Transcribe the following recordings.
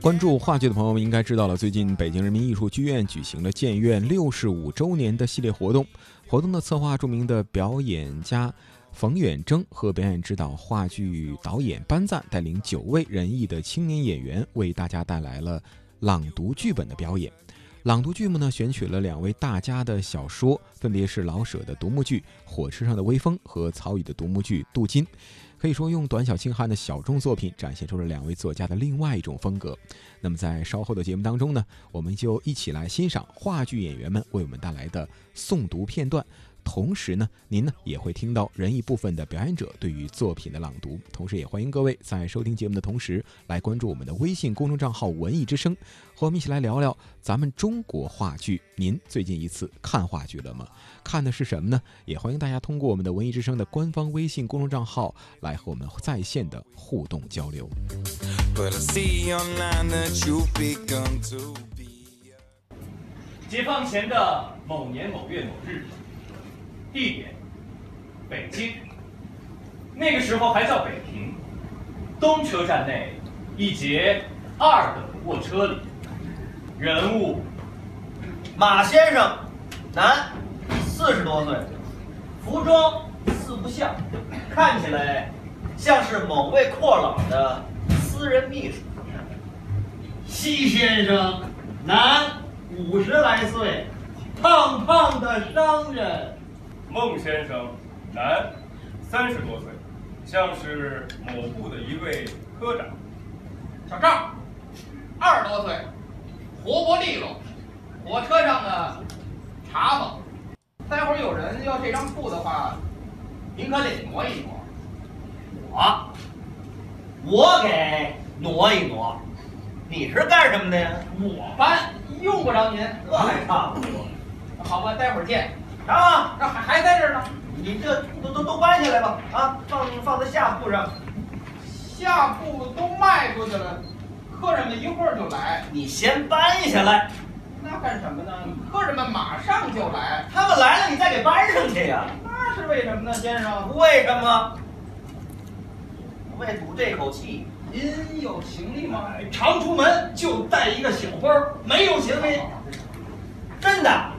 关注话剧的朋友们应该知道了，最近北京人民艺术剧院举行了建院六十五周年的系列活动。活动的策划著名的表演家冯远征和表演指导话剧导演班赞带领九位仁义的青年演员，为大家带来了朗读剧本的表演。朗读剧目呢，选取了两位大家的小说，分别是老舍的独幕剧《火车上的微风》和曹禺的独幕剧《镀金》。可以说，用短小精悍的小众作品，展现出了两位作家的另外一种风格。那么，在稍后的节目当中呢，我们就一起来欣赏话剧演员们为我们带来的诵读片段。同时呢，您呢也会听到人艺部分的表演者对于作品的朗读。同时，也欢迎各位在收听节目的同时，来关注我们的微信公众账号“文艺之声”，和我们一起来聊聊咱们中国话剧。您最近一次看话剧了吗？看的是什么呢？也欢迎大家通过我们的“文艺之声”的官方微信公众账号来和我们在线的互动交流。解放前的某年某月某日。地点：北京。那个时候还叫北平。东车站内，一节二等卧车里。人物：马先生，男，四十多岁。服装四不像，看起来像是某位阔佬的私人秘书。西先生，男，五十来岁，胖胖的商人。孟先生，男，三十多岁，像是某部的一位科长。小赵，二十多岁，活泼利落，火车上的茶房。待会儿有人要这张铺的话，您可得挪一挪。我，我给挪一挪。你是干什么的呀？我搬，用不着您。这还差不多。好吧，待会儿见。啊，这还还在这儿呢，你这都都都搬下来吧，啊，放放在下铺上，下铺都卖出去了，客人们一会儿就来，你先搬下来。那干什么呢？客人们马上就来，他们来了你再给搬上去呀？那是为什么呢，先生？为什么？为赌这口气。您有行李吗？常出门就带一个小包，没有行李。真的。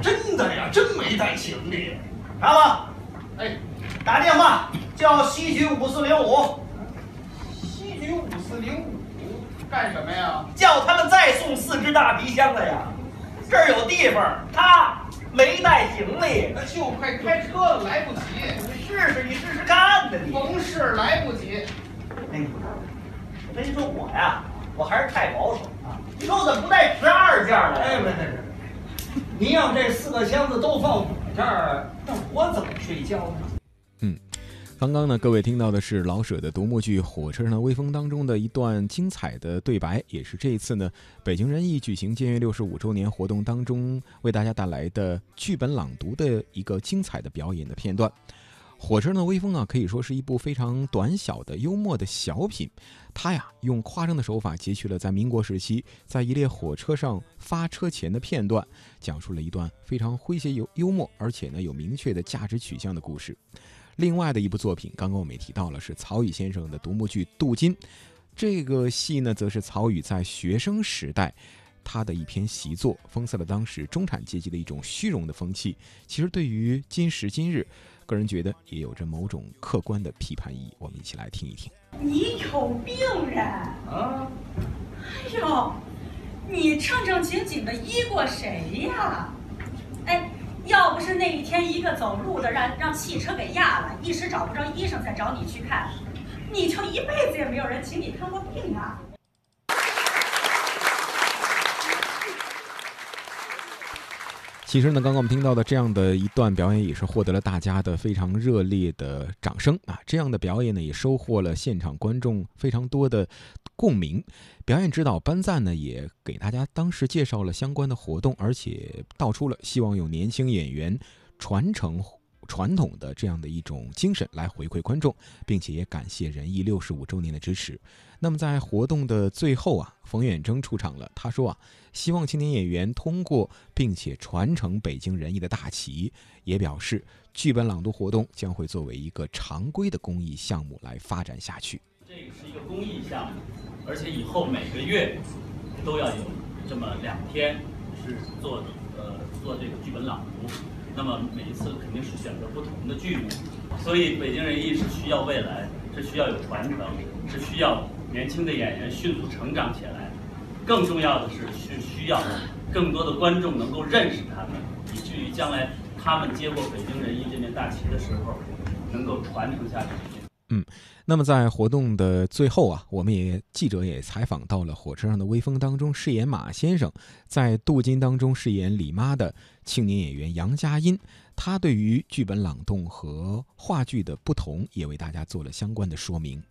真的呀，真没带行李。查吧，哎，打电话叫西局五四零五。西局五四零五干什么呀？叫他们再送四只大皮箱子呀。这儿有地方，他没带行李，就快开车了，来不及。你试试，你试试看呢，你。甭试，来不及。哎，我跟你说，我呀，我还是太保守了。你说我怎么不带十二件呢？哎，不是。您要这四个箱子都放我这儿，那我怎么睡觉呢？嗯，刚刚呢，各位听到的是老舍的独幕剧《火车上的微风》当中的一段精彩的对白，也是这一次呢，北京人艺举行建院六十五周年活动当中为大家带来的剧本朗读的一个精彩的表演的片段。火车上的微风啊，可以说是一部非常短小的幽默的小品。他呀，用夸张的手法截取了在民国时期在一列火车上发车前的片段，讲述了一段非常诙谐幽幽默，而且呢有明确的价值取向的故事。另外的一部作品，刚刚我们也提到了，是曹禺先生的独幕剧《镀金》。这个戏呢，则是曹禺在学生时代他的一篇习作，讽刺了当时中产阶级的一种虚荣的风气。其实对于今时今日，个人觉得也有着某种客观的批判意义，我们一起来听一听。你有病人啊！哎呦，你正正经经的医过谁呀？哎，要不是那一天一个走路的让让汽车给压了，一时找不着医生才找你去看，你就一辈子也没有人请你看过病啊！其实呢，刚刚我们听到的这样的一段表演，也是获得了大家的非常热烈的掌声啊！这样的表演呢，也收获了现场观众非常多的共鸣。表演指导班赞呢，也给大家当时介绍了相关的活动，而且道出了希望有年轻演员传承传统的这样的一种精神来回馈观众，并且也感谢仁义六十五周年的支持。那么在活动的最后啊，冯远征出场了。他说啊，希望青年演员通过并且传承北京仁义的大旗，也表示剧本朗读活动将会作为一个常规的公益项目来发展下去。这个是一个公益项目，而且以后每个月都要有这么两天是做呃做这个剧本朗读。那么每一次肯定是选择不同的剧目，所以北京人艺是需要未来，是需要有传承，是需要年轻的演员迅速成长起来。更重要的是，是需要更多的观众能够认识他们，以至于将来他们接过北京人艺这面大旗的时候，能够传承下去。嗯，那么在活动的最后啊，我们也记者也采访到了《火车上的微风》当中饰演马先生，在镀金当中饰演李妈的青年演员杨佳音，他对于剧本朗诵和话剧的不同，也为大家做了相关的说明。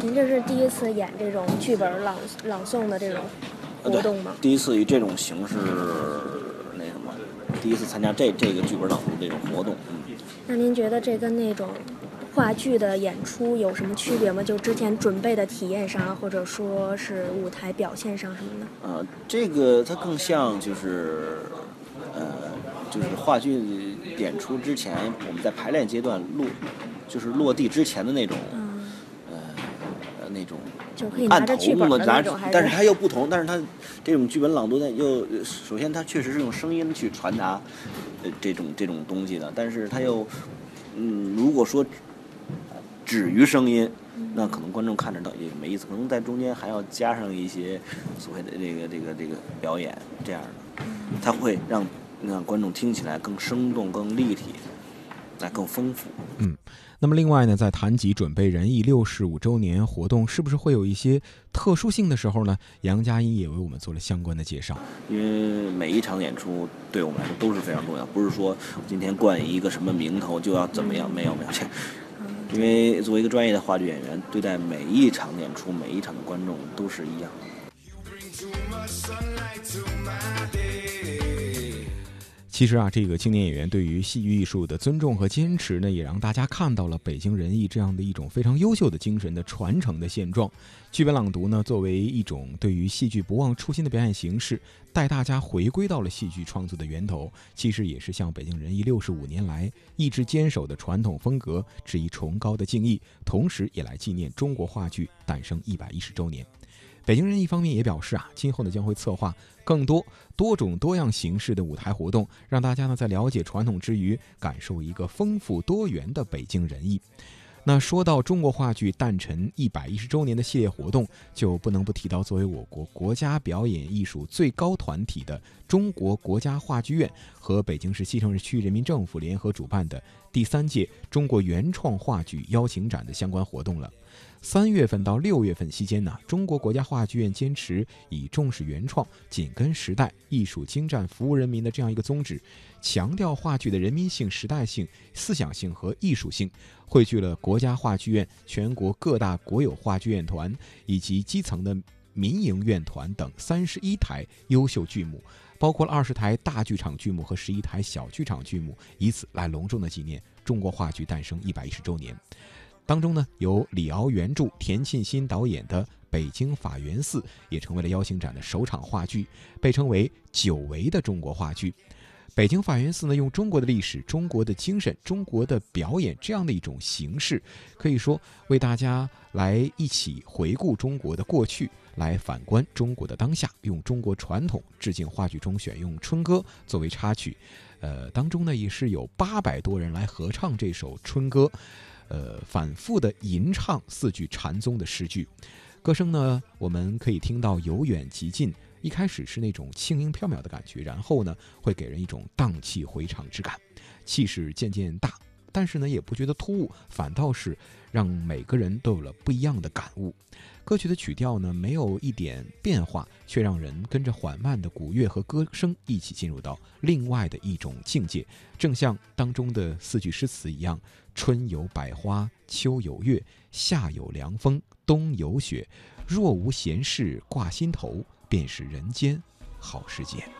您这是第一次演这种剧本朗朗诵的这种活动吗？第一次以这种形式那什么，第一次参加这这个剧本朗诵这种活动。嗯，那您觉得这跟那种？话剧的演出有什么区别吗？就之前准备的体验上，或者说是舞台表现上什么的？呃，这个它更像就是，呃，就是话剧演出之前，我们在排练阶段落，就是落地之前的那种，呃，那种就可以拿着剧本的那种，但是它又不同，但是它这种剧本朗读呢，又首先它确实是用声音去传达，呃，这种这种东西的，但是它又，嗯，如果说。止于声音，那可能观众看着倒也没意思。可能在中间还要加上一些所谓的这个这个这个表演，这样的，它会让让观众听起来更生动、更立体，那更丰富。嗯。那么另外呢，在谈及准备仁义六十五周年活动，是不是会有一些特殊性的时候呢？杨佳音也为我们做了相关的介绍。因为每一场演出对我们来说都是非常重要，不是说今天冠以一个什么名头就要怎么样，没有没有。因为作为一个专业的话剧演员，对待每一场演出、每一场的观众都是一样的。其实啊，这个青年演员对于戏剧艺术的尊重和坚持呢，也让大家看到了北京人艺这样的一种非常优秀的精神的传承的现状。剧本朗读呢，作为一种对于戏剧不忘初心的表演形式，带大家回归到了戏剧创作的源头，其实也是向北京人艺六十五年来一直坚守的传统风格致以崇高的敬意，同时也来纪念中国话剧诞生一百一十周年。北京人一方面也表示啊，今后呢将会策划更多多种多样形式的舞台活动，让大家呢在了解传统之余，感受一个丰富多元的北京人艺。那说到中国话剧诞辰一百一十周年的系列活动，就不能不提到作为我国国家表演艺术最高团体的中国国家话剧院和北京市西城区人民政府联合主办的第三届中国原创话剧邀请展的相关活动了。三月份到六月份期间呢，中国国家话剧院坚持以重视原创、紧跟时代、艺术精湛、服务人民的这样一个宗旨，强调话剧的人民性、时代性、思想性和艺术性，汇聚了国家话剧院、全国各大国有话剧院团以及基层的民营院团等三十一台优秀剧目，包括了二十台大剧场剧目和十一台小剧场剧目，以此来隆重的纪念中国话剧诞生一百一十周年。当中呢，由李敖原著、田沁鑫导演的《北京法源寺》也成为了邀请展的首场话剧，被称为久违的中国话剧。《北京法源寺》呢，用中国的历史、中国的精神、中国的表演这样的一种形式，可以说为大家来一起回顾中国的过去，来反观中国的当下，用中国传统致敬话剧中选用春歌作为插曲。呃，当中呢也是有八百多人来合唱这首春歌。呃，反复的吟唱四句禅宗的诗句，歌声呢，我们可以听到由远及近。一开始是那种轻盈飘渺的感觉，然后呢，会给人一种荡气回肠之感，气势渐渐大，但是呢，也不觉得突兀，反倒是让每个人都有了不一样的感悟。歌曲的曲调呢，没有一点变化，却让人跟着缓慢的鼓乐和歌声一起进入到另外的一种境界，正像当中的四句诗词一样。春有百花，秋有月，夏有凉风，冬有雪。若无闲事挂心头，便是人间好时节。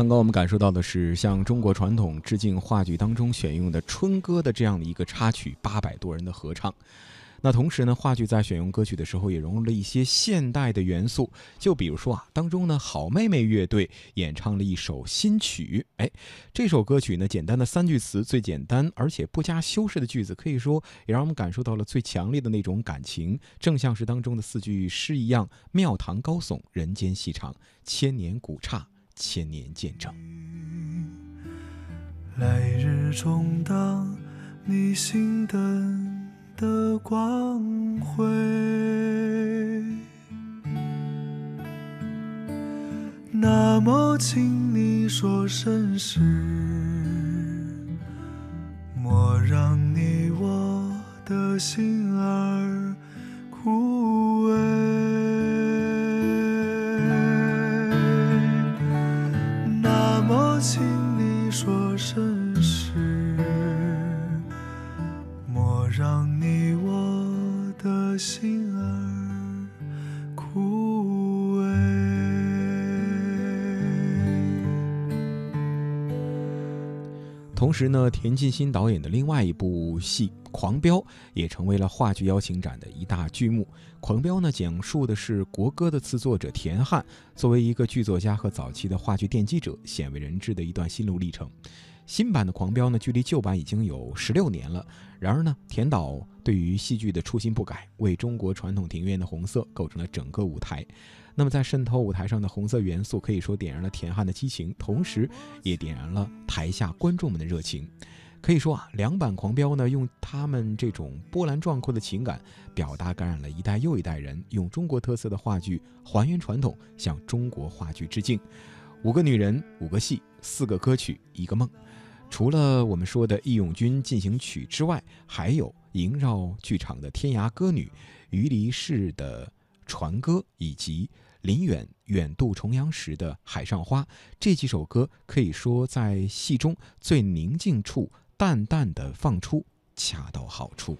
刚刚我们感受到的是向中国传统致敬话剧当中选用的《春歌》的这样的一个插曲，八百多人的合唱。那同时呢，话剧在选用歌曲的时候也融入了一些现代的元素，就比如说啊，当中呢，好妹妹乐队演唱了一首新曲。哎，这首歌曲呢，简单的三句词，最简单而且不加修饰的句子，可以说也让我们感受到了最强烈的那种感情，正像是当中的四句诗一样：庙堂高耸，人间细长，千年古刹，千年见证。来日中当你心灯。的光辉，那么请你说声是，莫让你我的心儿枯同时呢，田沁鑫导演的另外一部戏《狂飙》也成为了话剧邀请展的一大剧目。《狂飙》呢，讲述的是国歌的词作者田汉作为一个剧作家和早期的话剧奠基者，鲜为人知的一段心路历程。新版的《狂飙》呢，距离旧版已经有十六年了。然而呢，田导对于戏剧的初心不改，为中国传统庭院的红色构成了整个舞台。那么，在渗透舞台上的红色元素，可以说点燃了田汉的激情，同时也点燃了台下观众们的热情。可以说啊，两版《狂飙》呢，用他们这种波澜壮阔的情感表达，感染了一代又一代人，用中国特色的话剧还原传统，向中国话剧致敬。五个女人，五个戏，四个歌曲，一个梦。除了我们说的《义勇军进行曲》之外，还有萦绕剧场的《天涯歌女》、鱼离市的《船歌》，以及林远远渡重洋时的《海上花》这几首歌，可以说在戏中最宁静处淡淡的放出，恰到好处。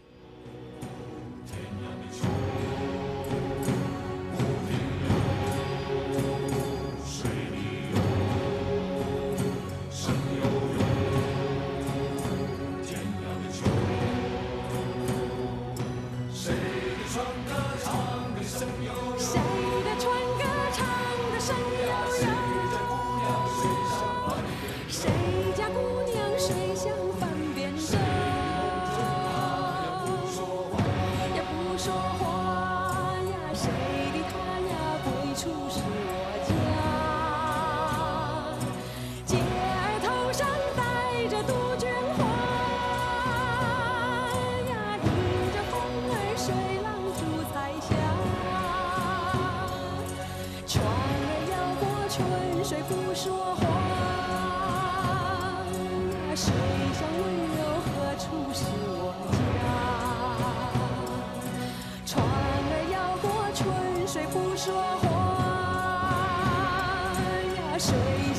special.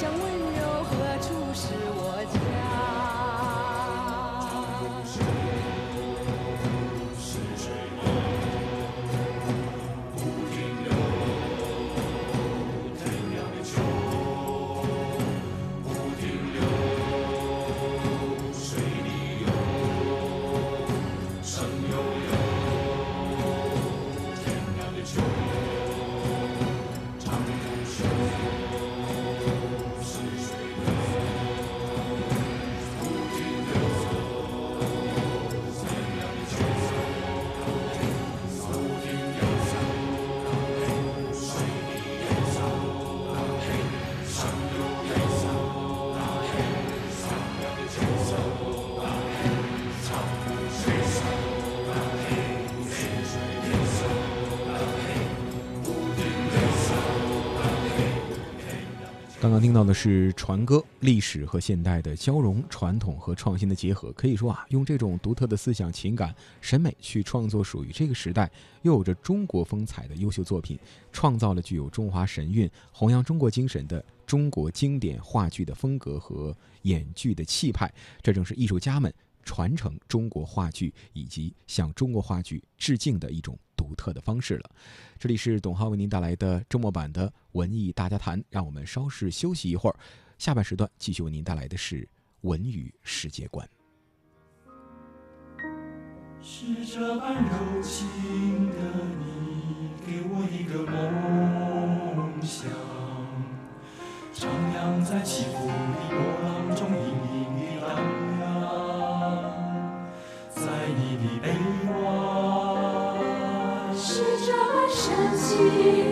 刚刚听到的是传歌，历史和现代的交融，传统和创新的结合。可以说啊，用这种独特的思想、情感、审美去创作属于这个时代又有着中国风采的优秀作品，创造了具有中华神韵、弘扬中国精神的中国经典话剧的风格和演剧的气派。这正是艺术家们传承中国话剧以及向中国话剧致敬的一种。独特的方式了。这里是董浩为您带来的周末版的文艺大家谈，让我们稍事休息一会儿。下半时段继续为您带来的是文语世界观。是这般柔情的你，给我一个梦想，徜徉在起伏的波浪中，心。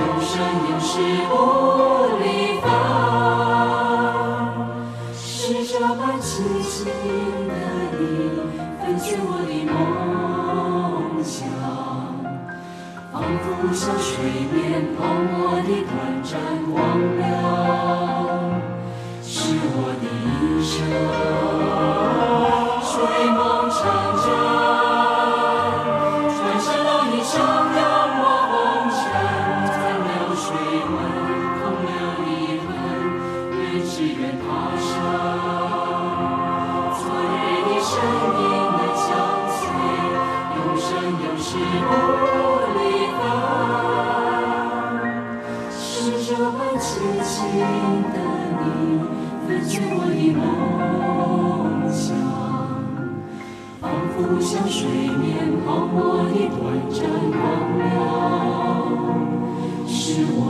永生永世不离分。是这般凄情的你，分卷我的梦想，仿佛像水面泡沫的短暂光亮，是我的一生，生命的相随永生永世不离分是这般奇情的你粉碎我的梦想仿佛像水面泡沫的短暂光亮是我